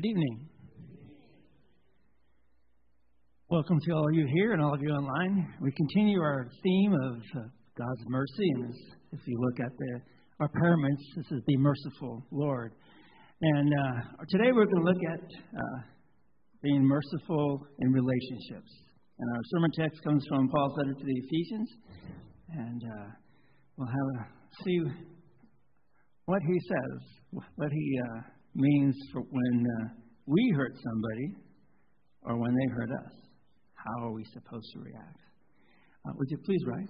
Good evening. Welcome to all of you here and all of you online. We continue our theme of uh, God's mercy, and if you look at the, our pyramids, this is the merciful Lord. And uh, today we're going to look at uh, being merciful in relationships. And our sermon text comes from Paul's letter to the Ephesians, and uh, we'll have a, see what he says, what he uh, means for when uh, we hurt somebody or when they hurt us. How are we supposed to react? Uh, would you please rise?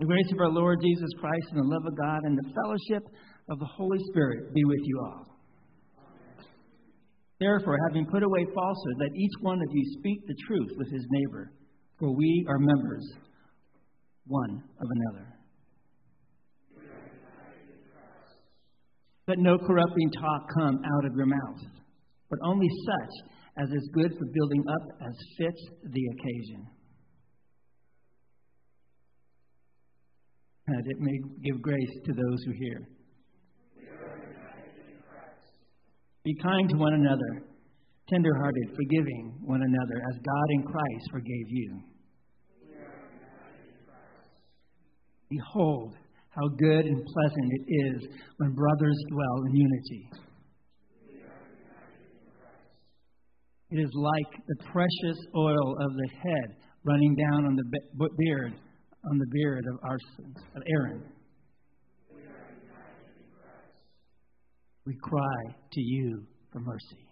The grace of our Lord Jesus Christ and the love of God and the fellowship of the Holy Spirit be with you all. Therefore, having put away falsehood, let each one of you speak the truth with his neighbor, for we are members one of another. Let no corrupting talk come out of your mouth, but only such as is good for building up as fits the occasion. And it may give grace to those who hear. Be kind to one another, tenderhearted, forgiving one another, as God in Christ forgave you. Behold, how good and pleasant it is when brothers dwell in unity. It is like the precious oil of the head running down on the beard, on the beard of, of Aaron. We cry to you for mercy.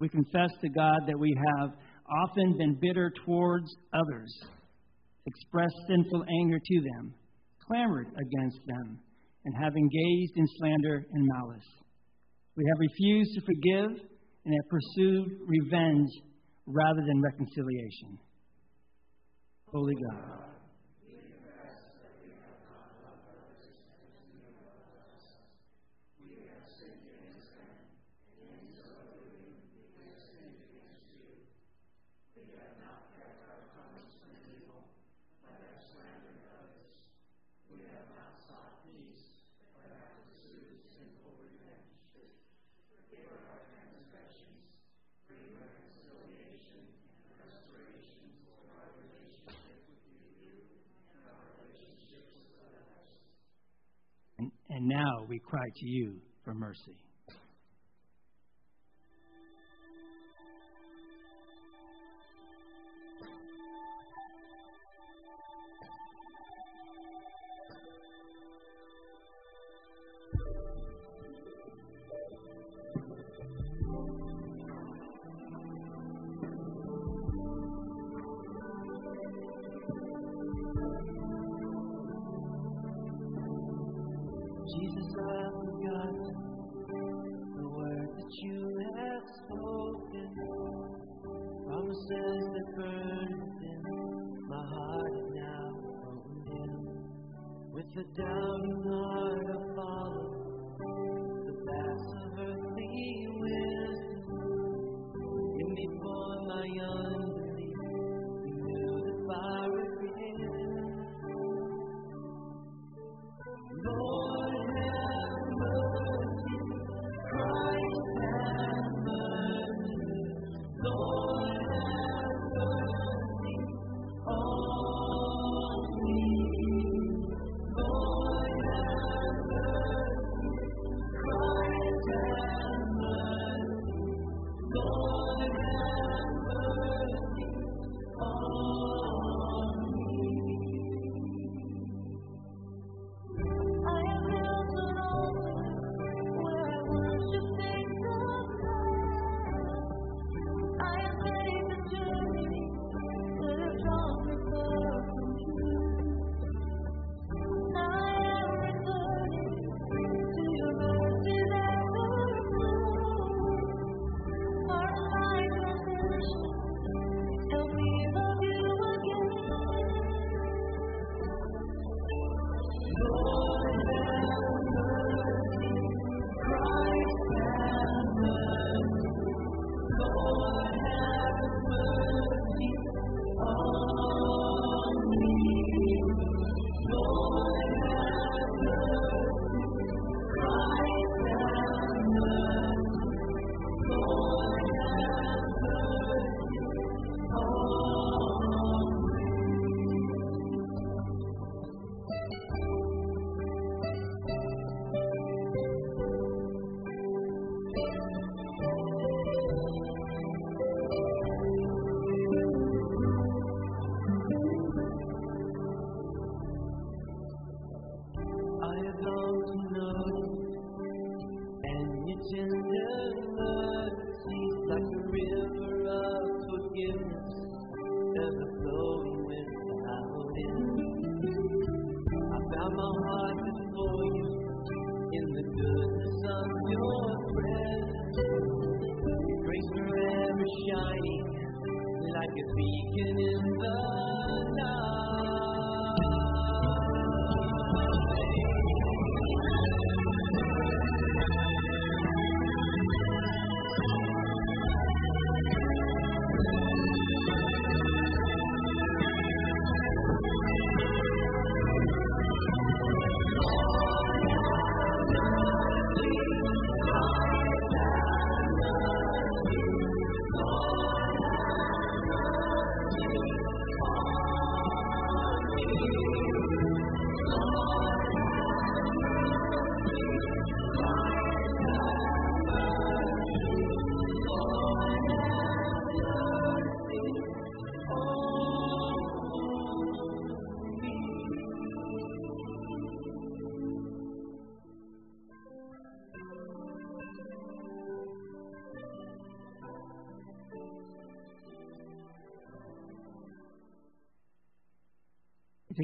We confess to God that we have often been bitter towards others, expressed sinful anger to them, clamored against them, and have engaged in slander and malice. We have refused to forgive and have pursued revenge rather than reconciliation. Holy God. And now we cry to you for mercy.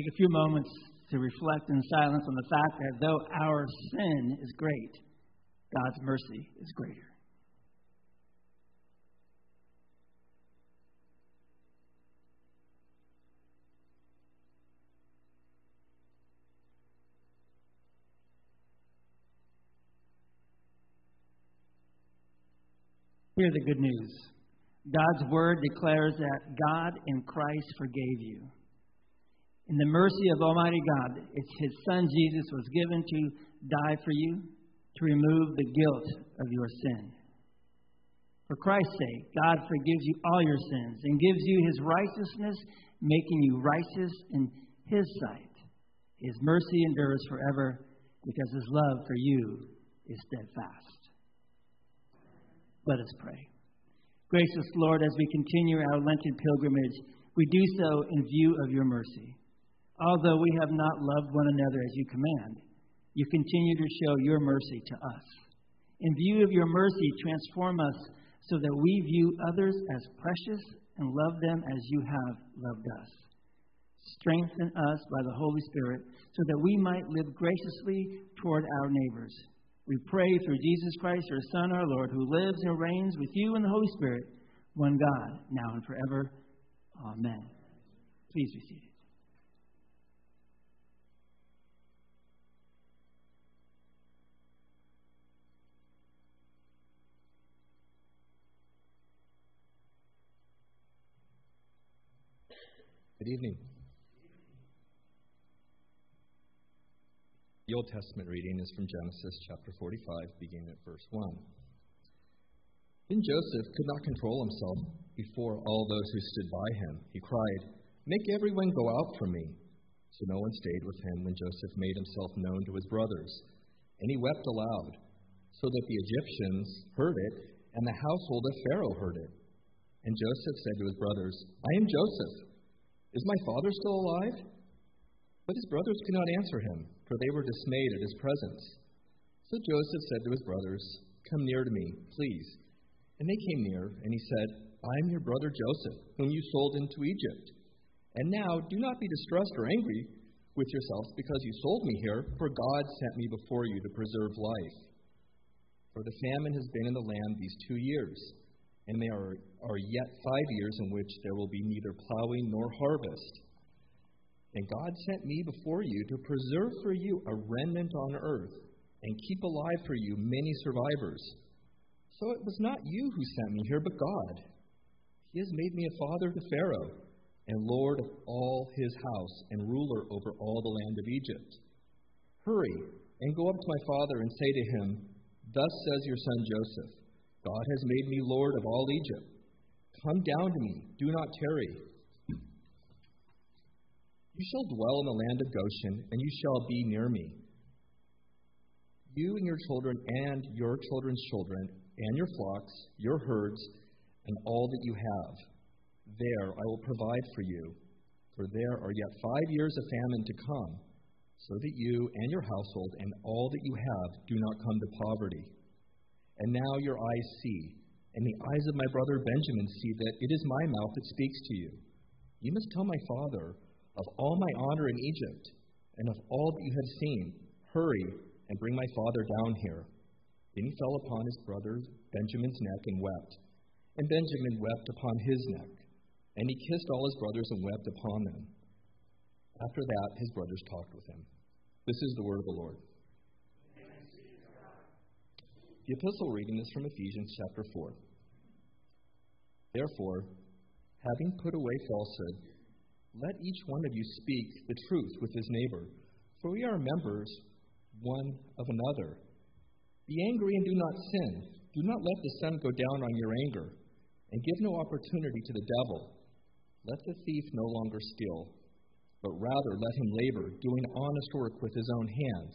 A few moments to reflect in silence on the fact that though our sin is great, God's mercy is greater. Hear the good news. God's word declares that God in Christ forgave you. In the mercy of Almighty God, His Son Jesus was given to die for you, to remove the guilt of your sin. For Christ's sake, God forgives you all your sins and gives you His righteousness, making you righteous in His sight. His mercy endures forever, because his love for you is steadfast. Let us pray. Gracious Lord, as we continue our Lenten pilgrimage, we do so in view of your mercy. Although we have not loved one another as you command, you continue to show your mercy to us. In view of your mercy, transform us so that we view others as precious and love them as you have loved us. Strengthen us by the Holy Spirit so that we might live graciously toward our neighbors. We pray through Jesus Christ, your Son, our Lord, who lives and reigns with you in the Holy Spirit, one God, now and forever. Amen. Please be seated. Good evening. The Old Testament reading is from Genesis chapter 45, beginning at verse 1. Then Joseph could not control himself before all those who stood by him. He cried, Make everyone go out from me. So no one stayed with him when Joseph made himself known to his brothers. And he wept aloud, so that the Egyptians heard it, and the household of Pharaoh heard it. And Joseph said to his brothers, I am Joseph. Is my father still alive? But his brothers could not answer him for they were dismayed at his presence. So Joseph said to his brothers, Come near to me, please. And they came near, and he said, I am your brother Joseph, whom you sold into Egypt. And now do not be distressed or angry with yourselves because you sold me here, for God sent me before you to preserve life. For the famine has been in the land these two years, and there are, are yet five years in which there will be neither plowing nor harvest. And God sent me before you to preserve for you a remnant on earth and keep alive for you many survivors. So it was not you who sent me here, but God. He has made me a father to Pharaoh and lord of all his house and ruler over all the land of Egypt. Hurry and go up to my father and say to him, Thus says your son Joseph, God has made me lord of all Egypt. Come down to me, do not tarry. You shall dwell in the land of Goshen, and you shall be near me. You and your children, and your children's children, and your flocks, your herds, and all that you have. There I will provide for you, for there are yet five years of famine to come, so that you and your household and all that you have do not come to poverty. And now your eyes see, and the eyes of my brother Benjamin see that it is my mouth that speaks to you. You must tell my father of all my honor in Egypt, and of all that you have seen, hurry and bring my father down here. Then he fell upon his brother Benjamin's neck and wept. And Benjamin wept upon his neck. And he kissed all his brothers and wept upon them. After that, his brothers talked with him. This is the word of the Lord. The epistle reading is from Ephesians chapter 4. Therefore, having put away falsehood, let each one of you speak the truth with his neighbor, for we are members one of another. Be angry and do not sin. Do not let the sun go down on your anger, and give no opportunity to the devil. Let the thief no longer steal, but rather let him labor, doing honest work with his own hands,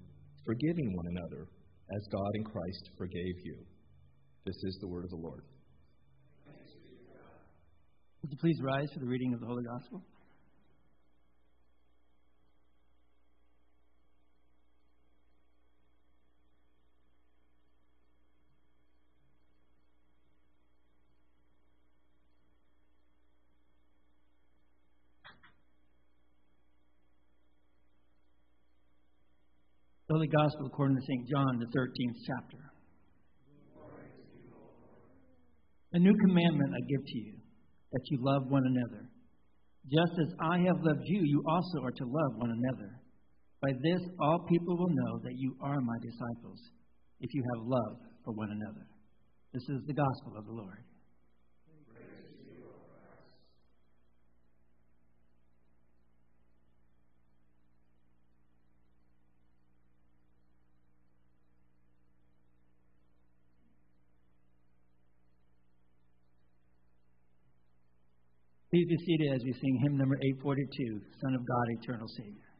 forgiving one another, as God in Christ forgave you. This is the word of the Lord. Would you please rise for the reading of the Holy Gospel? Holy Gospel according to St. John, the 13th chapter. A new commandment I give to you that you love one another. Just as I have loved you, you also are to love one another. By this, all people will know that you are my disciples, if you have love for one another. This is the gospel of the Lord. Please be seated as we sing hymn number 842, Son of God, Eternal Savior.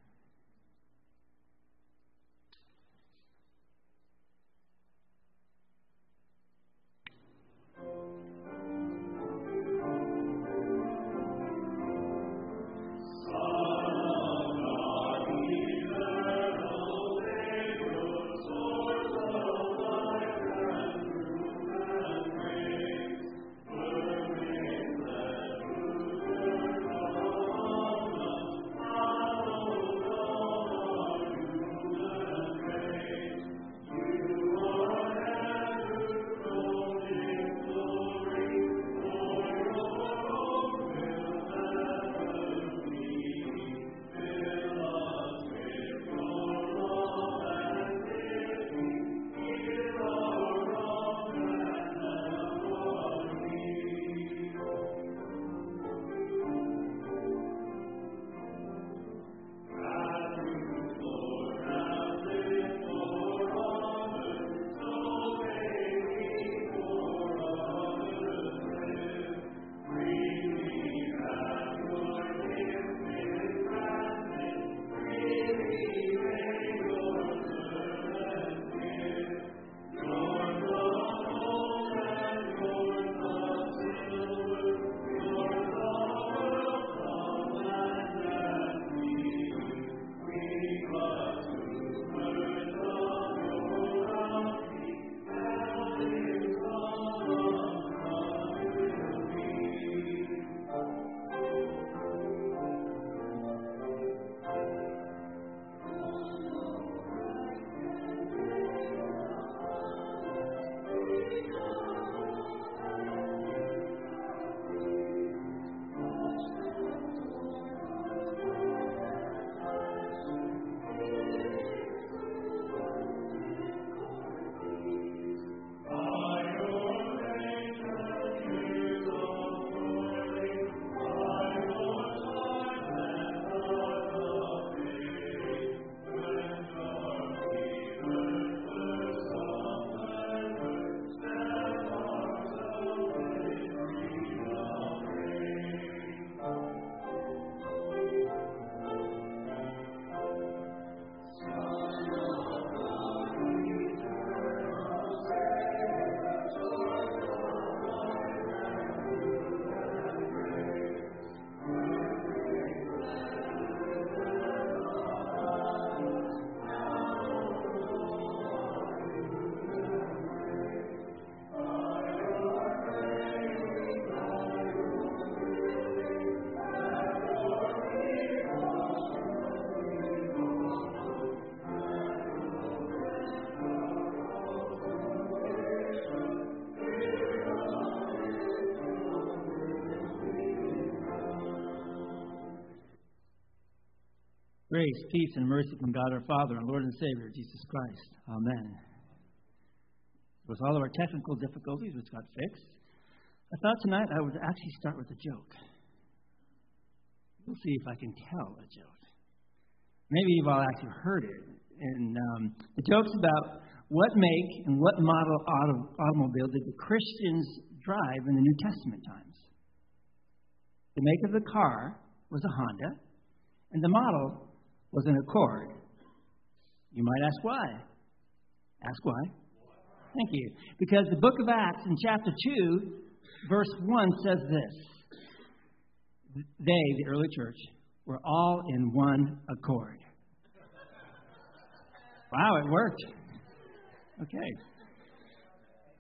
Grace, peace, and mercy from God our Father and Lord and Savior, Jesus Christ. Amen. With all of our technical difficulties, which got fixed, I thought tonight I would actually start with a joke. We'll see if I can tell a joke. Maybe you've all actually heard it. And um, the joke's about what make and what model auto, automobile did the Christians drive in the New Testament times? The make of the car was a Honda, and the model was an accord. You might ask why. Ask why. Thank you. Because the book of Acts in chapter 2, verse 1 says this They, the early church, were all in one accord. Wow, it worked. Okay.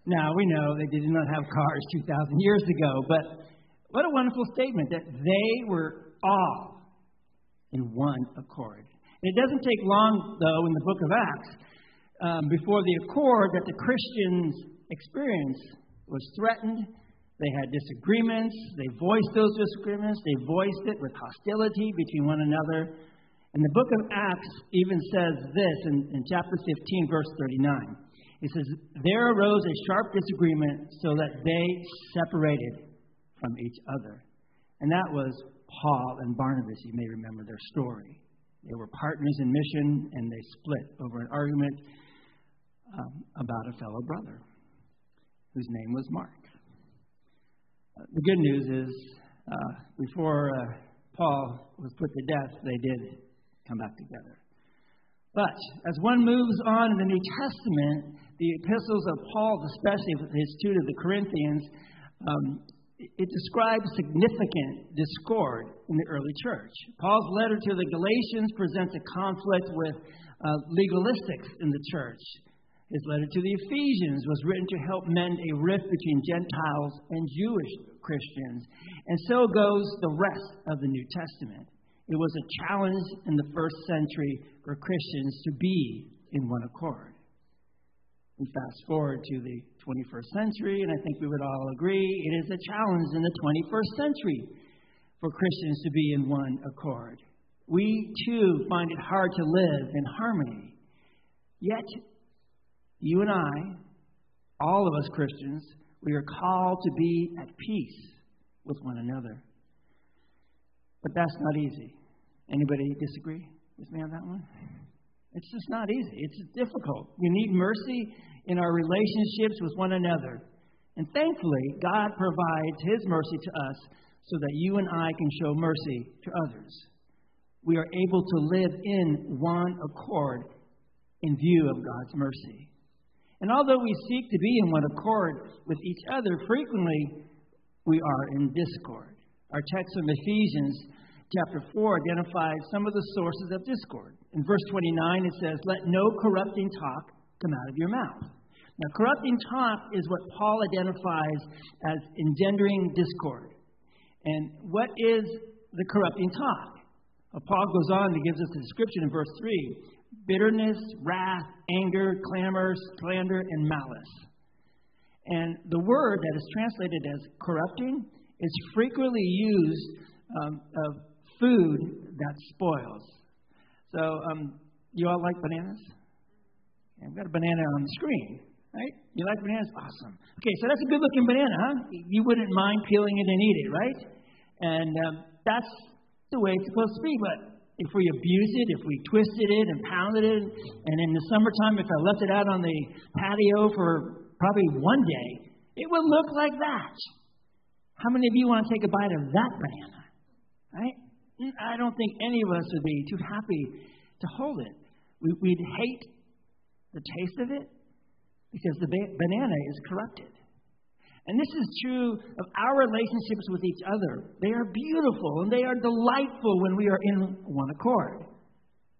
Now, we know they did not have cars 2,000 years ago, but what a wonderful statement that they were all in one accord. And it doesn't take long, though, in the book of Acts, um, before the accord that the Christians experienced was threatened. They had disagreements. They voiced those disagreements. They voiced it with hostility between one another. And the book of Acts even says this in, in chapter 15, verse 39. It says, There arose a sharp disagreement so that they separated from each other. And that was Paul and Barnabas. You may remember their story. They were partners in mission and they split over an argument um, about a fellow brother whose name was Mark. Uh, the good news is, uh, before uh, Paul was put to death, they did come back together. But as one moves on in the New Testament, the epistles of Paul, especially his two to the Corinthians, um, it describes significant discord in the early church. Paul's letter to the Galatians presents a conflict with uh, legalistics in the church. His letter to the Ephesians was written to help mend a rift between Gentiles and Jewish Christians. And so goes the rest of the New Testament. It was a challenge in the first century for Christians to be in one accord. Fast forward to the 21st century, and I think we would all agree it is a challenge in the 21st century for Christians to be in one accord. We too find it hard to live in harmony. Yet, you and I, all of us Christians, we are called to be at peace with one another. But that's not easy. Anybody disagree with me on that one? It's just not easy. It's difficult. We need mercy in our relationships with one another. And thankfully, God provides His mercy to us so that you and I can show mercy to others. We are able to live in one accord in view of God's mercy. And although we seek to be in one accord with each other, frequently we are in discord. Our text from Ephesians chapter 4 identifies some of the sources of discord. In verse 29, it says, Let no corrupting talk come out of your mouth. Now, corrupting talk is what Paul identifies as engendering discord. And what is the corrupting talk? Well, Paul goes on to give us a description in verse 3 bitterness, wrath, anger, clamor, slander, and malice. And the word that is translated as corrupting is frequently used um, of food that spoils. So, um, you all like bananas? I've got a banana on the screen, right? You like bananas? Awesome. Okay, so that's a good looking banana, huh? You wouldn't mind peeling it and eat it, right? And um, that's the way it's supposed to be. But if we abuse it, if we twisted it and pounded it, and in the summertime, if I left it out on the patio for probably one day, it would look like that. How many of you want to take a bite of that banana? Right? I don't think any of us would be too happy to hold it. We'd hate the taste of it because the banana is corrupted. And this is true of our relationships with each other. They are beautiful and they are delightful when we are in one accord.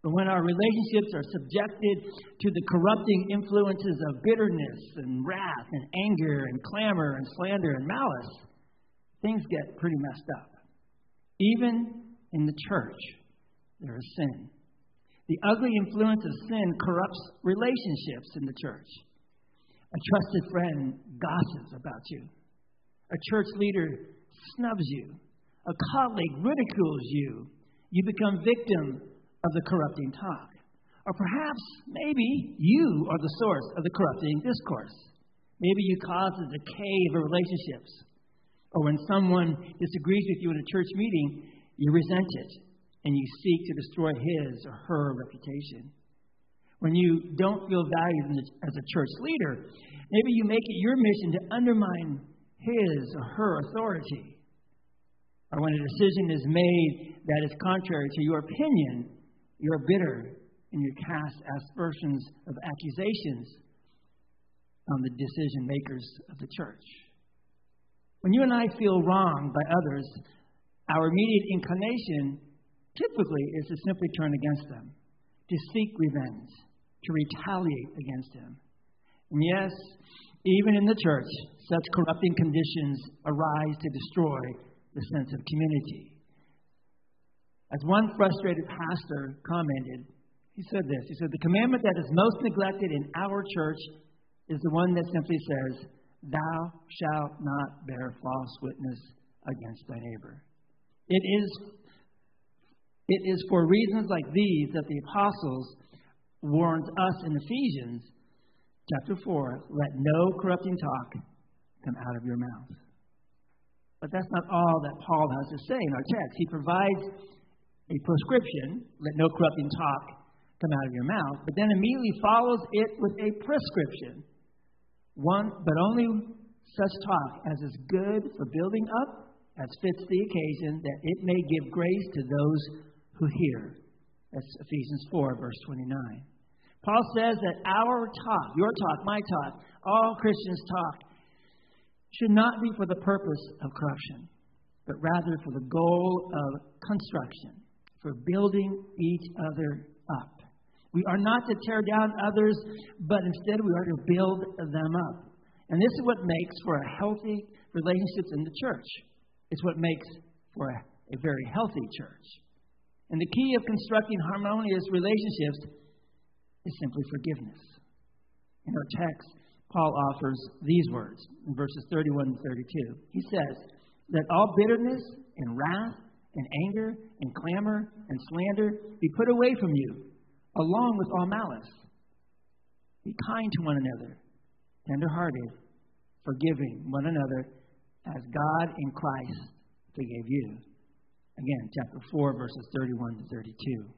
But when our relationships are subjected to the corrupting influences of bitterness and wrath and anger and clamor and slander and malice, things get pretty messed up. Even in the church, there is sin. The ugly influence of sin corrupts relationships in the church. A trusted friend gossips about you. A church leader snubs you. A colleague ridicules you. You become victim of the corrupting talk. Or perhaps, maybe, you are the source of the corrupting discourse. Maybe you cause the decay of relationships. Or when someone disagrees with you in a church meeting, you resent it and you seek to destroy his or her reputation. When you don't feel valued as a church leader, maybe you make it your mission to undermine his or her authority. Or when a decision is made that is contrary to your opinion, you're bitter and you cast aspersions of accusations on the decision makers of the church. When you and I feel wronged by others, our immediate inclination typically is to simply turn against them, to seek revenge, to retaliate against them. And yes, even in the church, such corrupting conditions arise to destroy the sense of community. As one frustrated pastor commented, he said this He said, The commandment that is most neglected in our church is the one that simply says, Thou shalt not bear false witness against thy neighbor. It is It is for reasons like these that the apostles warned us in Ephesians chapter 4 let no corrupting talk come out of your mouth. But that's not all that Paul has to say in our text. He provides a prescription, let no corrupting talk come out of your mouth, but then immediately follows it with a prescription. One, but only such talk as is good for building up, as fits the occasion, that it may give grace to those who hear. That's Ephesians 4, verse 29. Paul says that our talk, your talk, my talk, all Christians' talk, should not be for the purpose of corruption, but rather for the goal of construction, for building each other up. We are not to tear down others, but instead we are to build them up. And this is what makes for a healthy relationships in the church. It's what makes for a, a very healthy church. And the key of constructing harmonious relationships is simply forgiveness. In our text, Paul offers these words in verses 31 and 32. He says, Let all bitterness and wrath and anger and clamor and slander be put away from you, along with all malice. Be kind to one another, tenderhearted, forgiving one another, as God in Christ forgave you. Again, chapter 4, verses 31 to 32.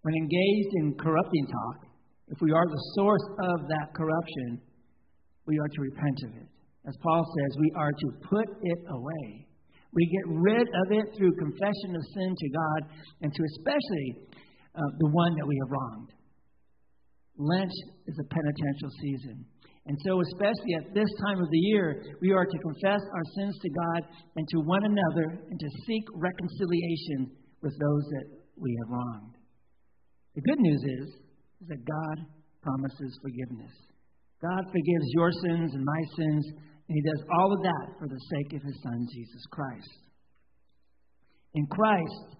When engaged in corrupting talk, if we are the source of that corruption, we are to repent of it. As Paul says, we are to put it away. We get rid of it through confession of sin to God and to especially uh, the one that we have wronged. Lent is a penitential season. And so, especially at this time of the year, we are to confess our sins to God and to one another and to seek reconciliation with those that we have wronged. The good news is, is that God promises forgiveness. God forgives your sins and my sins, and He does all of that for the sake of His Son, Jesus Christ. In Christ,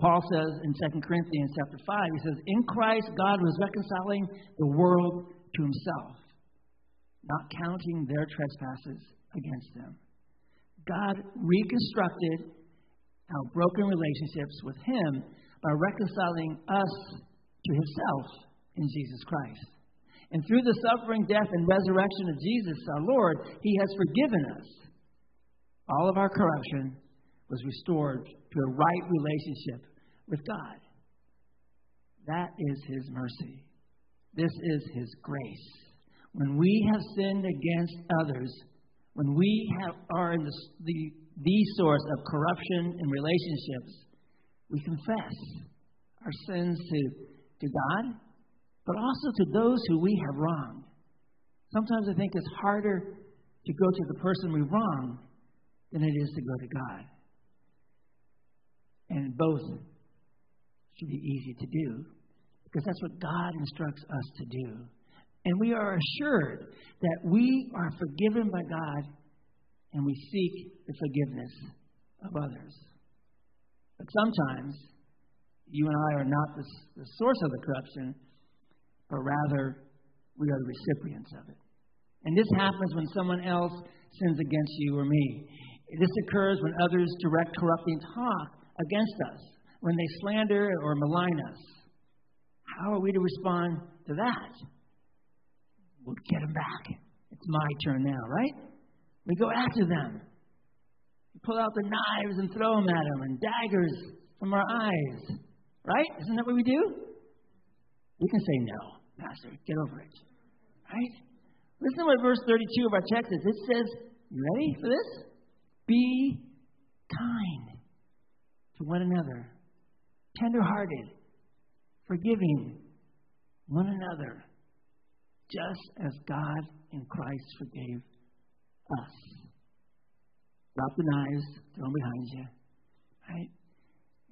Paul says in 2 Corinthians chapter 5, he says, In Christ, God was reconciling the world to Himself, not counting their trespasses against them. God reconstructed our broken relationships with Him by reconciling us to himself in Jesus Christ. And through the suffering, death, and resurrection of Jesus, our Lord, he has forgiven us. All of our corruption was restored to a right relationship with God. That is his mercy. This is his grace. When we have sinned against others, when we have, are in the, the, the source of corruption in relationships, we confess our sins to, to God, but also to those who we have wronged. Sometimes I think it's harder to go to the person we wronged than it is to go to God. And both should be easy to do because that's what God instructs us to do. And we are assured that we are forgiven by God and we seek the forgiveness of others. But sometimes you and I are not the, the source of the corruption, but rather we are the recipients of it. And this happens when someone else sins against you or me. This occurs when others direct corrupting talk against us, when they slander or malign us. How are we to respond to that? We'll get them back. It's my turn now, right? We go after them We pull out the knives and throw them at them and daggers from our eyes. Right? Isn't that what we do? We can say no, Pastor. Get over it. Right? Listen to what verse 32 of our text is. It says, You ready for this? Be kind to one another, tenderhearted, forgiving one another, just as God in Christ forgave us. Drop the knives, throw them behind you. Right?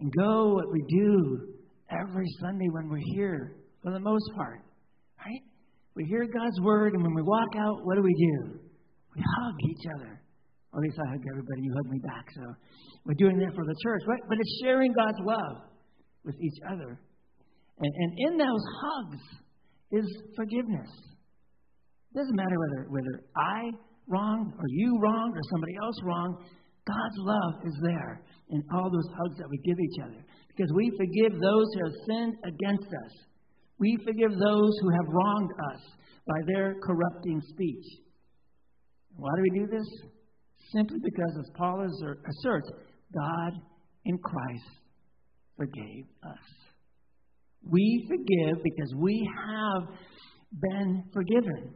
And go what we do every Sunday when we're here, for the most part. Right? We hear God's word, and when we walk out, what do we do? We hug each other. At least I hug everybody, you hug me back. So we're doing that for the church, right? But it's sharing God's love with each other. And, and in those hugs is forgiveness. It doesn't matter whether, whether I wronged or you wronged or somebody else wronged, God's love is there in all those hugs that we give each other because we forgive those who have sinned against us. We forgive those who have wronged us by their corrupting speech. Why do we do this? Simply because, as Paul asserts, God in Christ forgave us. We forgive because we have been forgiven.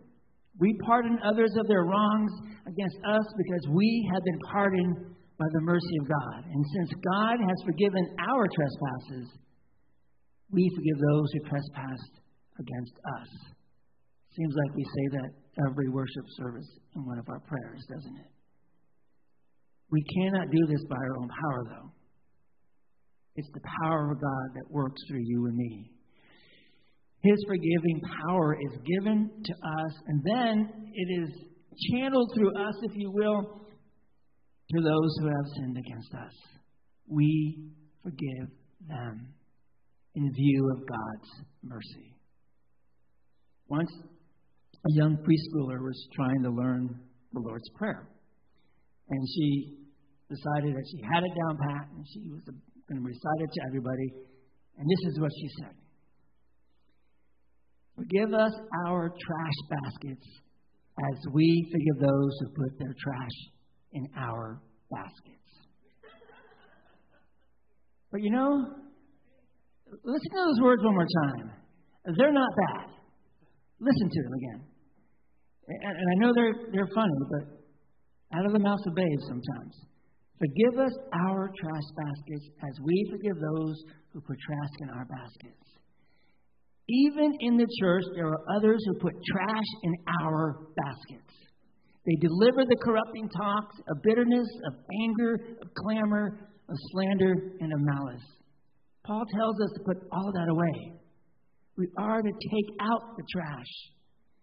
We pardon others of their wrongs against us because we have been pardoned by the mercy of God. And since God has forgiven our trespasses, we forgive those who trespass against us. Seems like we say that every worship service in one of our prayers, doesn't it? We cannot do this by our own power, though. It's the power of God that works through you and me. His forgiving power is given to us, and then it is channeled through us, if you will, to those who have sinned against us. We forgive them in view of God's mercy. Once a young preschooler was trying to learn the Lord's Prayer, and she decided that she had it down pat and she was going to recite it to everybody. And this is what she said Forgive us our trash baskets as we forgive those who put their trash in our baskets. But you know, listen to those words one more time. They're not bad. Listen to them again. And, I know they're, they're funny, but out of the mouths of babes sometimes. Forgive us our trash baskets as we forgive those who put trash in our baskets. Even in the church, there are others who put trash in our baskets. They deliver the corrupting talks of bitterness, of anger, of clamor, of slander, and of malice. Paul tells us to put all that away. We are to take out the trash,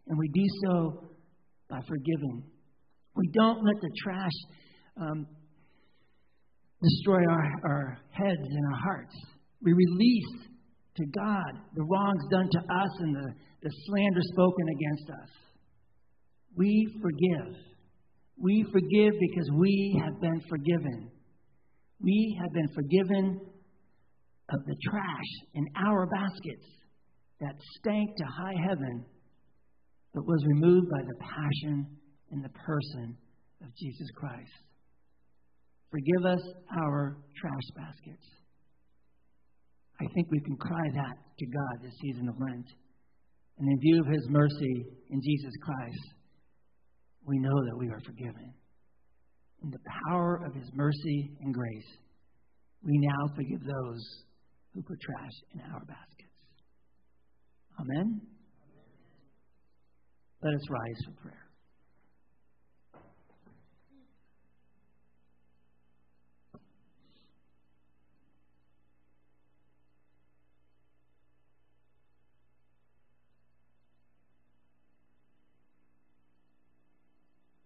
and we do so by forgiving. We don't let the trash um, destroy our, our heads and our hearts. We release to God the wrongs done to us and the, the slander spoken against us. We forgive. We forgive because we have been forgiven. We have been forgiven of the trash in our baskets that stank to high heaven, but was removed by the passion and the person of Jesus Christ. Forgive us our trash baskets. I think we can cry that to God this season of Lent. And in view of His mercy in Jesus Christ, we know that we are forgiven. In the power of His mercy and grace, we now forgive those who put trash in our baskets. Amen? Let us rise for prayer.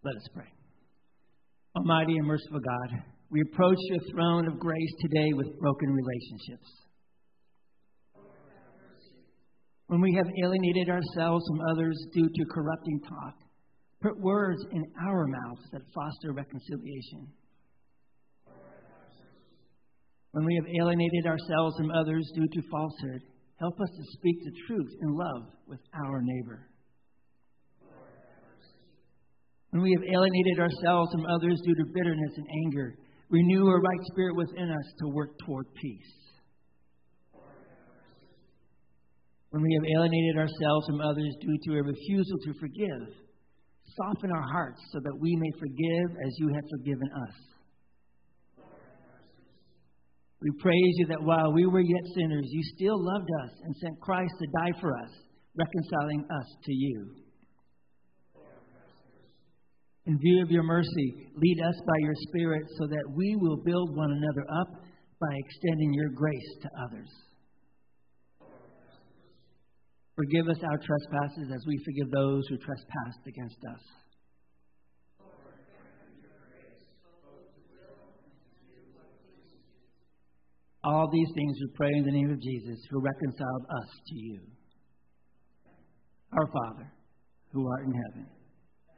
Let us pray. Almighty and merciful God, we approach your throne of grace today with broken relationships. When we have alienated ourselves from others due to corrupting talk, put words in our mouths that foster reconciliation. When we have alienated ourselves from others due to falsehood, help us to speak the truth in love with our neighbor. When we have alienated ourselves from others due to bitterness and anger, renew a right spirit within us to work toward peace. When we have alienated ourselves from others due to a refusal to forgive, soften our hearts so that we may forgive as you have forgiven us. We praise you that while we were yet sinners, you still loved us and sent Christ to die for us, reconciling us to you. In view of your mercy, lead us by your Spirit so that we will build one another up by extending your grace to others. Forgive us our trespasses as we forgive those who trespass against us. All these things we pray in the name of Jesus, who reconciled us to you. Our Father, who art in heaven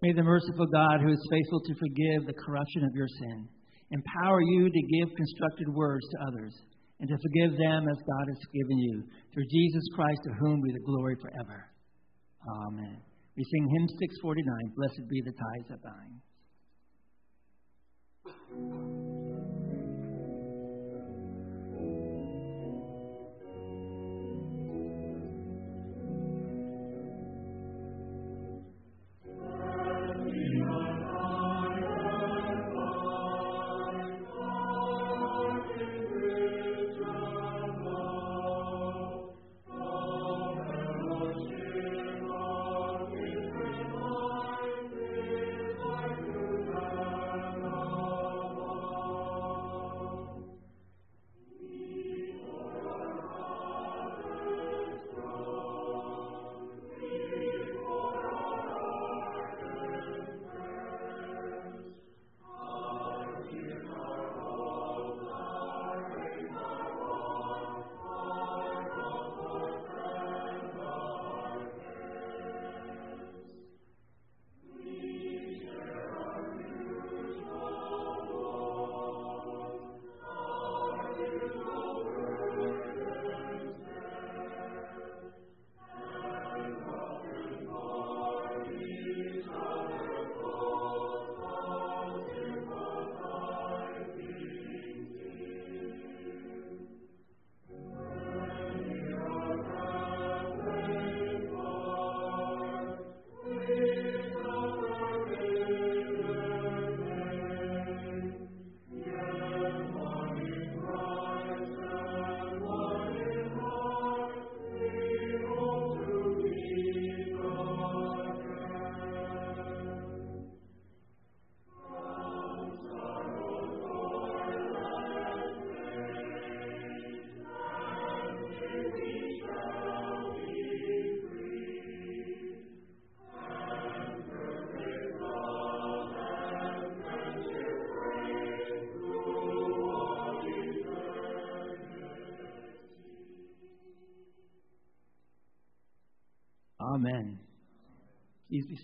May the merciful God, who is faithful to forgive the corruption of your sin, empower you to give constructed words to others and to forgive them as God has forgiven you. Through Jesus Christ, to whom be the glory forever. Amen. We sing hymn 649, Blessed be the ties that bind.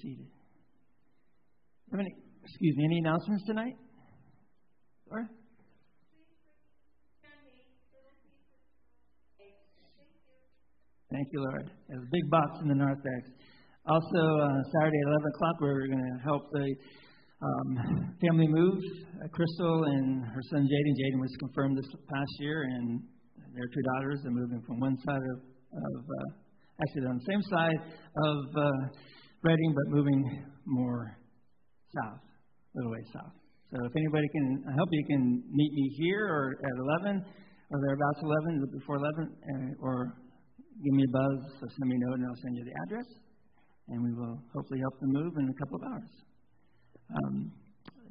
Seated. Excuse me, any announcements tonight? Laura? Thank you, Lord. There's a big box in the narthex. Also, uh, Saturday at 11 o'clock, we're going to help the um, family move. Uh, Crystal and her son Jaden. Jaden was confirmed this past year, and their two daughters are moving from one side of, of uh, actually on the same side of uh, Redding, but moving more south, a little way south. So if anybody can help you, can meet me here or at 11 or thereabouts 11, before 11, uh, or give me a buzz or send me a note and I'll send you the address. And we will hopefully help them move in a couple of hours. Um,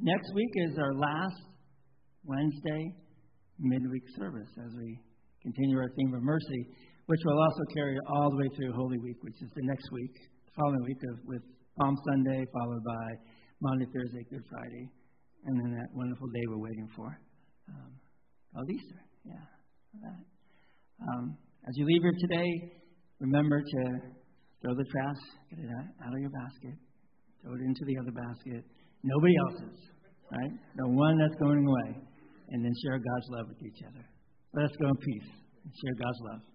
next week is our last Wednesday midweek service as we continue our theme of mercy which will also carry all the way through Holy Week, which is the next week, following week of, with Palm Sunday, followed by Maundy, Thursday, Good Friday, and then that wonderful day we're waiting for, um, called Easter. Yeah, that. Um, as you leave here today, remember to throw the trash, get it out of your basket, throw it into the other basket, nobody else's, right? The one that's going away, and then share God's love with each other. Let us go in peace and share God's love.